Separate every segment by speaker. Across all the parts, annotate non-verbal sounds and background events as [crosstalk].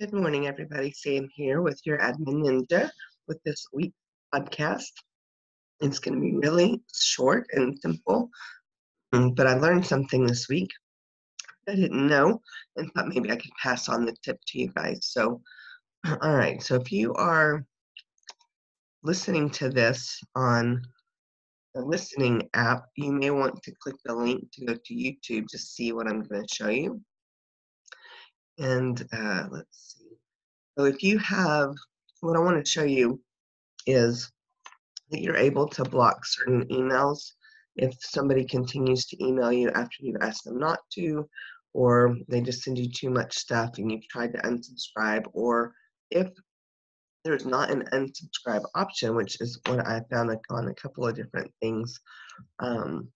Speaker 1: Good morning, everybody. Sam here with your admin ninja with this week's podcast. It's going to be really short and simple, mm, but I learned something this week I didn't know and thought maybe I could pass on the tip to you guys. So, [clears throat] all right. So, if you are listening to this on the listening app, you may want to click the link to go to YouTube to see what I'm going to show you. And uh, let's see. So if you have, what I want to show you is that you're able to block certain emails if somebody continues to email you after you've asked them not to, or they just send you too much stuff and you've tried to unsubscribe, or if there's not an unsubscribe option, which is what I found on a couple of different things um,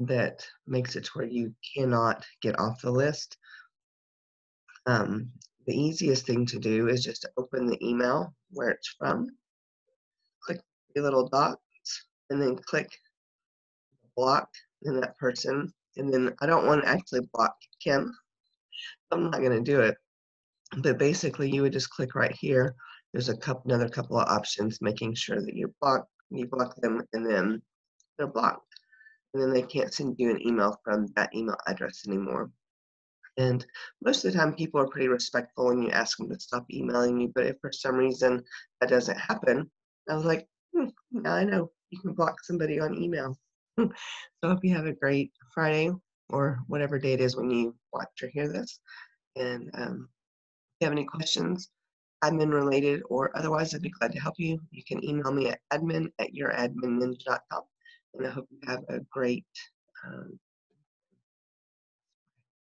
Speaker 1: that makes it to where you cannot get off the list. Um, the easiest thing to do is just open the email where it's from, click the little dots, and then click block in that person. And then I don't want to actually block Kim. I'm not going to do it. But basically, you would just click right here. There's a couple, another couple of options, making sure that you block you block them, and then they're blocked, and then they can't send you an email from that email address anymore. And most of the time, people are pretty respectful when you ask them to stop emailing you. But if for some reason that doesn't happen, I was like, hmm, now I know you can block somebody on email. [laughs] so I hope you have a great Friday or whatever day it is when you watch or hear this. And um, if you have any questions, admin related or otherwise, I'd be glad to help you. You can email me at admin at youradminninja.com. And I hope you have a great um,